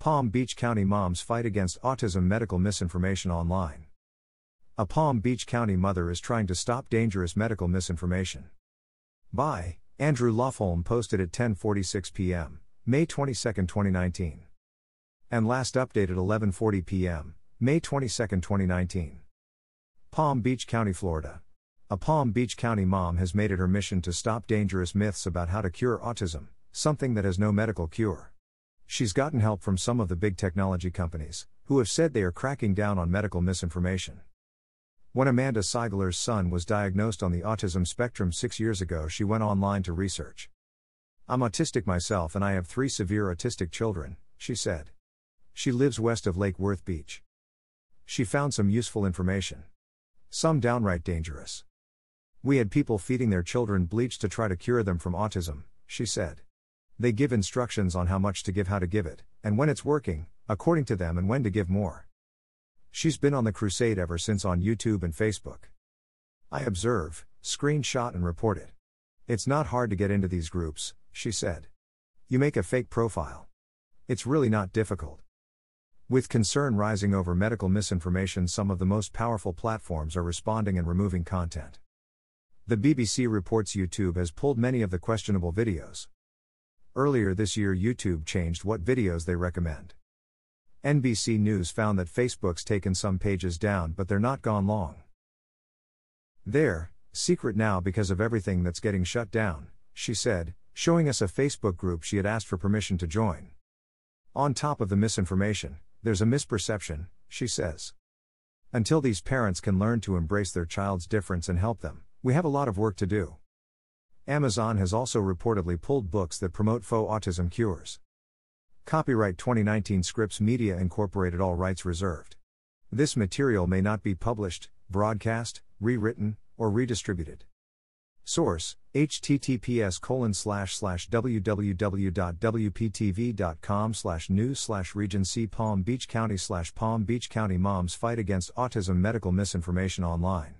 Palm Beach County moms fight against autism medical misinformation online. A Palm Beach County mother is trying to stop dangerous medical misinformation. By Andrew Lofholm posted at 10:46 p.m., May 22, 2019. And last updated 11:40 p.m., May 22, 2019. Palm Beach County, Florida. A Palm Beach County mom has made it her mission to stop dangerous myths about how to cure autism, something that has no medical cure. She's gotten help from some of the big technology companies, who have said they are cracking down on medical misinformation. When Amanda Seigler's son was diagnosed on the autism spectrum six years ago, she went online to research. I'm autistic myself and I have three severe autistic children, she said. She lives west of Lake Worth Beach. She found some useful information. Some downright dangerous. We had people feeding their children bleach to try to cure them from autism, she said. They give instructions on how much to give, how to give it, and when it's working, according to them, and when to give more. She's been on the crusade ever since on YouTube and Facebook. I observe, screenshot, and report it. It's not hard to get into these groups, she said. You make a fake profile. It's really not difficult. With concern rising over medical misinformation, some of the most powerful platforms are responding and removing content. The BBC reports YouTube has pulled many of the questionable videos. Earlier this year, YouTube changed what videos they recommend. NBC News found that Facebook's taken some pages down, but they're not gone long. There, secret now because of everything that's getting shut down, she said, showing us a Facebook group she had asked for permission to join. On top of the misinformation, there's a misperception, she says. Until these parents can learn to embrace their child's difference and help them, we have a lot of work to do. Amazon has also reportedly pulled books that promote faux autism cures. Copyright 2019 Scripps Media Incorporated, all rights reserved. This material may not be published, broadcast, rewritten, or redistributed. Source https colon slash slash www.wptv.com slash news slash regency palm beach county slash palm beach county moms fight against autism medical misinformation online